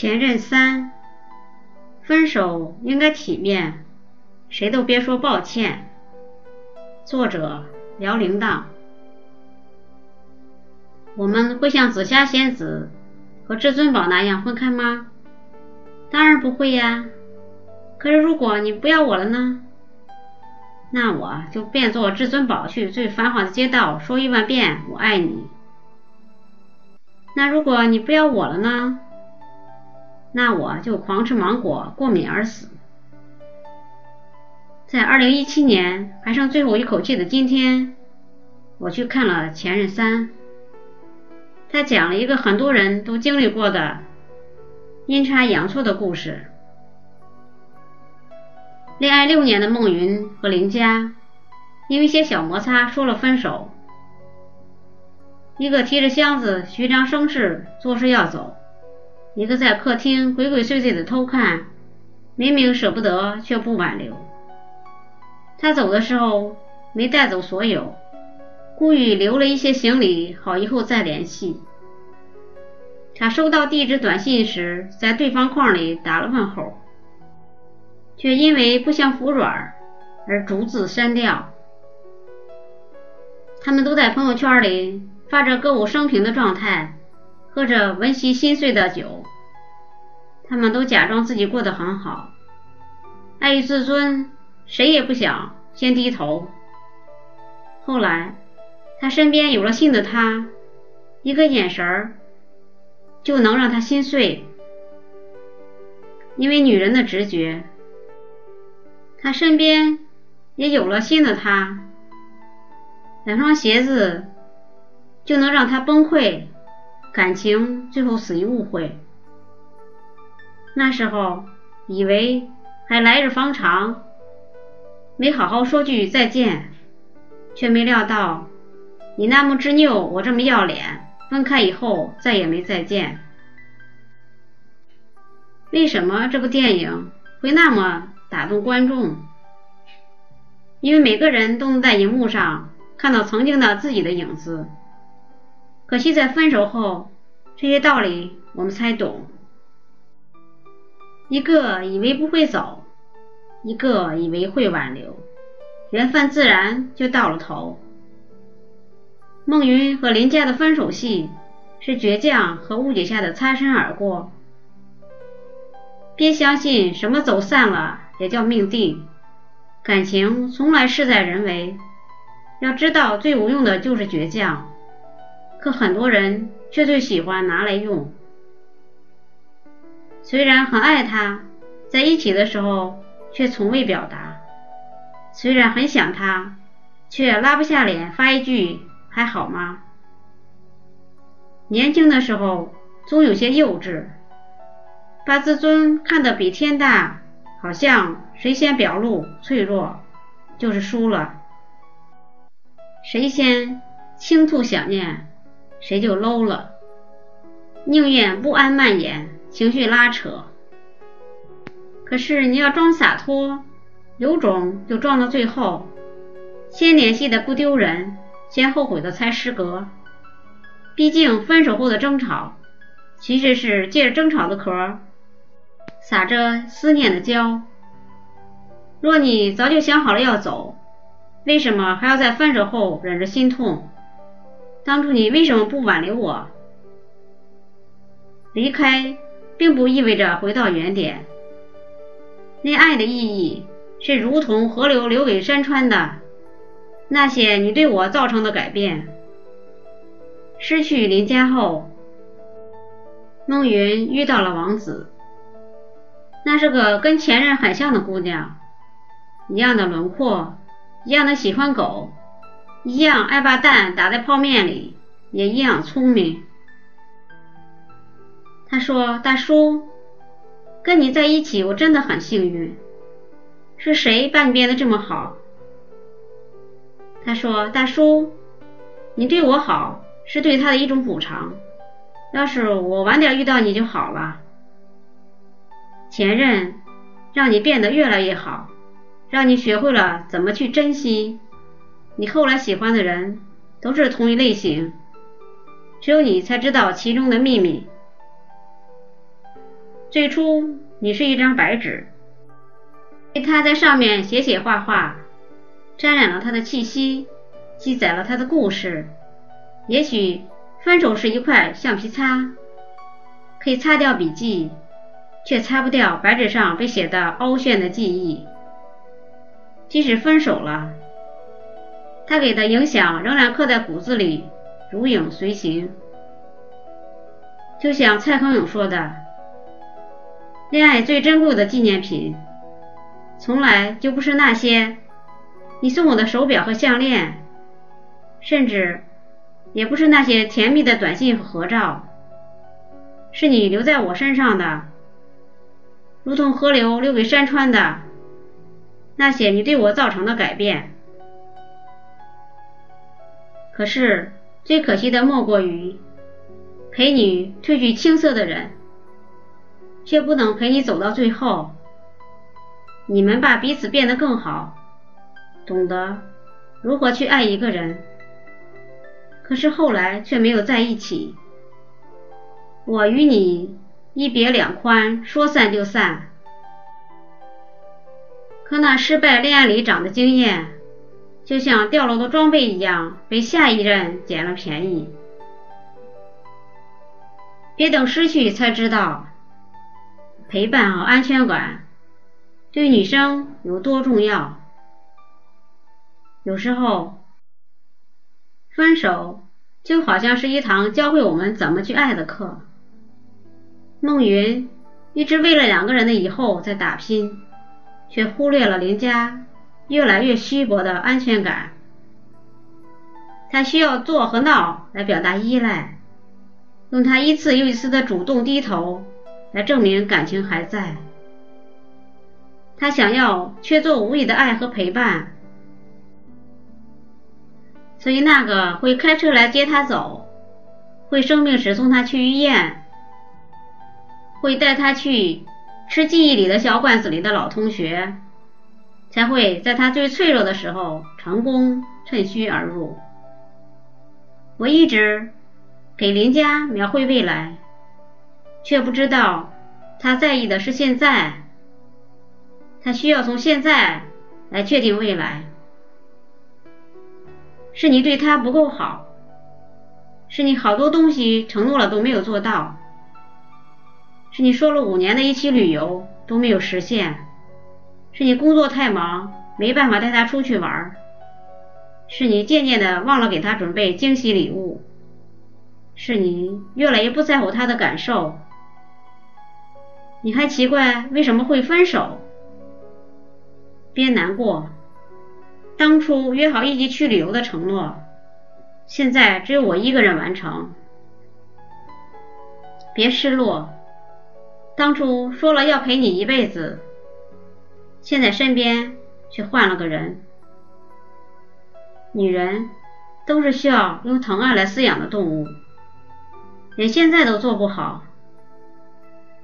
前任三，分手应该体面，谁都别说抱歉。作者：辽铃荡。我们会像紫霞仙子和至尊宝那样分开吗？当然不会呀。可是如果你不要我了呢？那我就变作至尊宝去最繁华的街道说一万遍我爱你。那如果你不要我了呢？那我就狂吃芒果过敏而死。在二零一七年还剩最后一口气的今天，我去看了《前任三》，他讲了一个很多人都经历过的阴差阳错的故事。恋爱六年的孟云和林佳，因为一些小摩擦说了分手。一个提着箱子虚张声势，作势要走。一个在客厅鬼鬼祟祟的偷看，明明舍不得却不挽留。他走的时候没带走所有，故意留了一些行李，好以后再联系。他收到地址短信时，在对方框里打了问候，却因为不想服软而逐字删掉。他们都在朋友圈里发着歌舞升平的状态。喝着温习心碎的酒，他们都假装自己过得很好。碍于自尊，谁也不想先低头。后来，他身边有了新的他，一个眼神儿就能让他心碎。因为女人的直觉，他身边也有了新的他，两双鞋子就能让他崩溃。感情最后死于误会。那时候以为还来日方长，没好好说句再见，却没料到你那么执拗，我这么要脸，分开以后再也没再见。为什么这部电影会那么打动观众？因为每个人都能在荧幕上看到曾经的自己的影子。可惜在分手后，这些道理我们才懂。一个以为不会走，一个以为会挽留，缘分自然就到了头。孟云和林佳的分手戏，是倔强和误解下的擦身而过。别相信什么走散了也叫命定，感情从来事在人为。要知道，最无用的就是倔强。可很多人却最喜欢拿来用。虽然很爱他，在一起的时候却从未表达；虽然很想他，却拉不下脸发一句“还好吗”。年轻的时候总有些幼稚，把自尊看得比天大，好像谁先表露脆弱就是输了，谁先倾吐想念。谁就 low 了，宁愿不安蔓延，情绪拉扯。可是你要装洒脱，有种就装到最后，先联系的不丢人，先后悔的才失格。毕竟分手后的争吵，其实是借着争吵的壳，撒着思念的娇。若你早就想好了要走，为什么还要在分手后忍着心痛？当初你为什么不挽留我？离开并不意味着回到原点。恋爱的意义是如同河流留给山川的那些你对我造成的改变。失去林家后，孟云遇到了王子，那是个跟前任很像的姑娘，一样的轮廓，一样的喜欢狗。一样爱把蛋打在泡面里，也一样聪明。他说：“大叔，跟你在一起，我真的很幸运。是谁把你变得这么好？”他说：“大叔，你对我好，是对他的一种补偿。要是我晚点遇到你就好了。前任让你变得越来越好，让你学会了怎么去珍惜。”你后来喜欢的人都是同一类型，只有你才知道其中的秘密。最初你是一张白纸，他在上面写写画画，沾染了他的气息，记载了他的故事。也许分手是一块橡皮擦，可以擦掉笔记，却擦不掉白纸上被写的凹陷的记忆。即使分手了，他给的影响仍然刻在骨子里，如影随形。就像蔡康永说的：“恋爱最珍贵的纪念品，从来就不是那些你送我的手表和项链，甚至也不是那些甜蜜的短信和合照，是你留在我身上的，如同河流留给山川的那些你对我造成的改变。可是最可惜的莫过于……”陪你褪去青涩的人，却不能陪你走到最后。你们把彼此变得更好，懂得如何去爱一个人，可是后来却没有在一起。我与你一别两宽，说散就散。可那失败恋爱里长的经验，就像掉落的装备一样，被下一任捡了便宜。别等失去才知道，陪伴和安全感对女生有多重要。有时候，分手就好像是一堂教会我们怎么去爱的课。孟云一直为了两个人的以后在打拼，却忽略了林佳越来越稀薄的安全感。他需要做和闹来表达依赖。用他一次又一次的主动低头来证明感情还在，他想要却做无意的爱和陪伴，所以那个会开车来接他走，会生病时送他去医院，会带他去吃记忆里的小馆子里的老同学，才会在他最脆弱的时候成功趁虚而入。我一直。给林家描绘未来，却不知道他在意的是现在。他需要从现在来确定未来。是你对他不够好，是你好多东西承诺了都没有做到，是你说了五年的一起旅游都没有实现，是你工作太忙没办法带他出去玩，是你渐渐的忘了给他准备惊喜礼物。是你越来越不在乎他的感受，你还奇怪为什么会分手？别难过，当初约好一起去旅游的承诺，现在只有我一个人完成。别失落，当初说了要陪你一辈子，现在身边却换了个人。女人都是需要用疼爱来饲养的动物。连现在都做不好，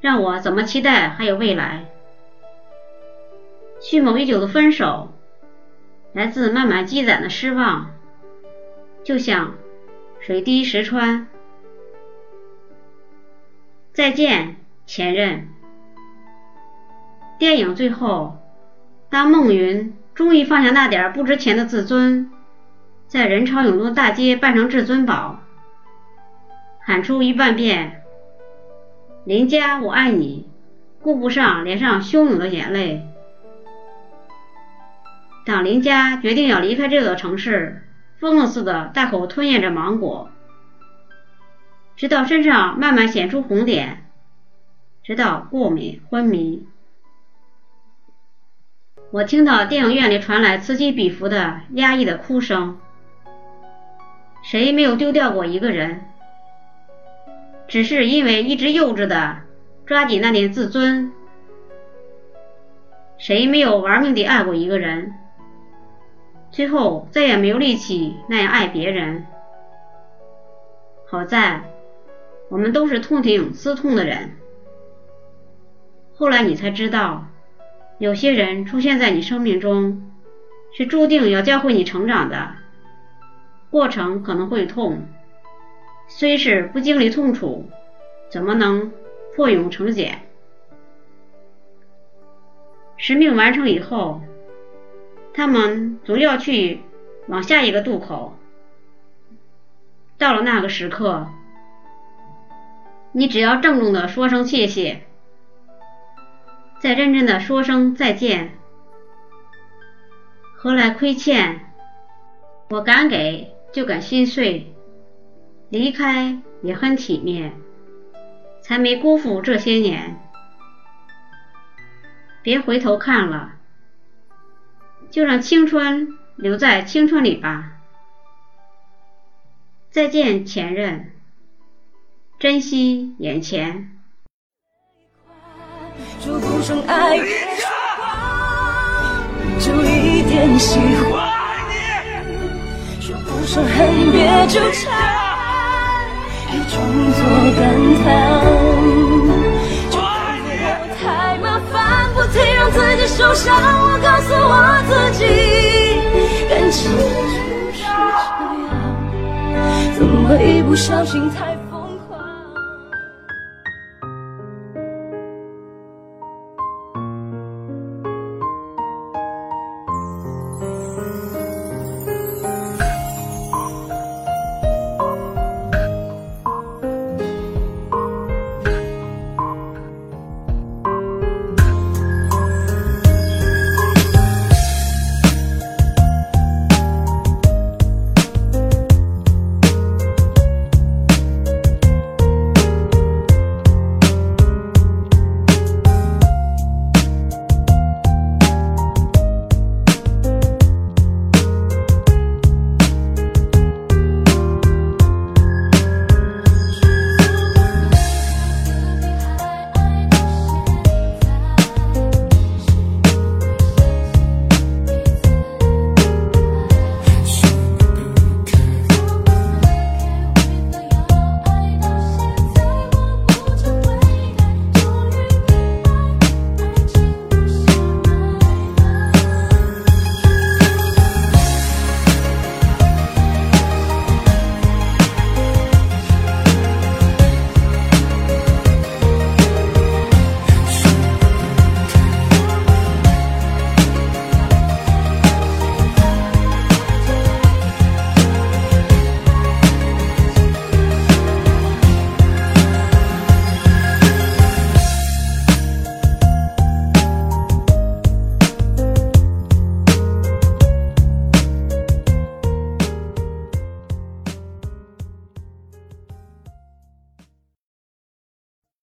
让我怎么期待还有未来？蓄谋已久的分手，来自慢慢积攒的失望，就像水滴石穿。再见，前任。电影最后，当孟云终于放下那点不值钱的自尊，在人潮涌动的大街扮成至尊宝。喊出一万遍“林家，我爱你”，顾不上脸上汹涌的眼泪。当林家决定要离开这座城市，疯了似的大口吞咽着芒果，直到身上慢慢显出红点，直到过敏昏迷。我听到电影院里传来此起彼伏的压抑的哭声。谁没有丢掉过一个人？只是因为一直幼稚的抓紧那点自尊，谁没有玩命地爱过一个人，最后再也没有力气那样爱别人。好在我们都是痛定思痛的人。后来你才知道，有些人出现在你生命中，是注定要教会你成长的，过程可能会痛。虽是不经历痛楚，怎么能破蛹成茧？使命完成以后，他们总要去往下一个渡口。到了那个时刻，你只要郑重的说声谢谢，再认真的说声再见，何来亏欠？我敢给就敢心碎，离开也很体面，才没辜负这些年。别回头看了，就让青春留在青春里吧。再见，前任，珍惜眼前。说不上爱，就一点喜欢。说不上恨，别纠缠，别装作感叹。就当作我太麻烦，不停让自己受伤。我告诉我自己，感情就是这样。怎么会不小心太？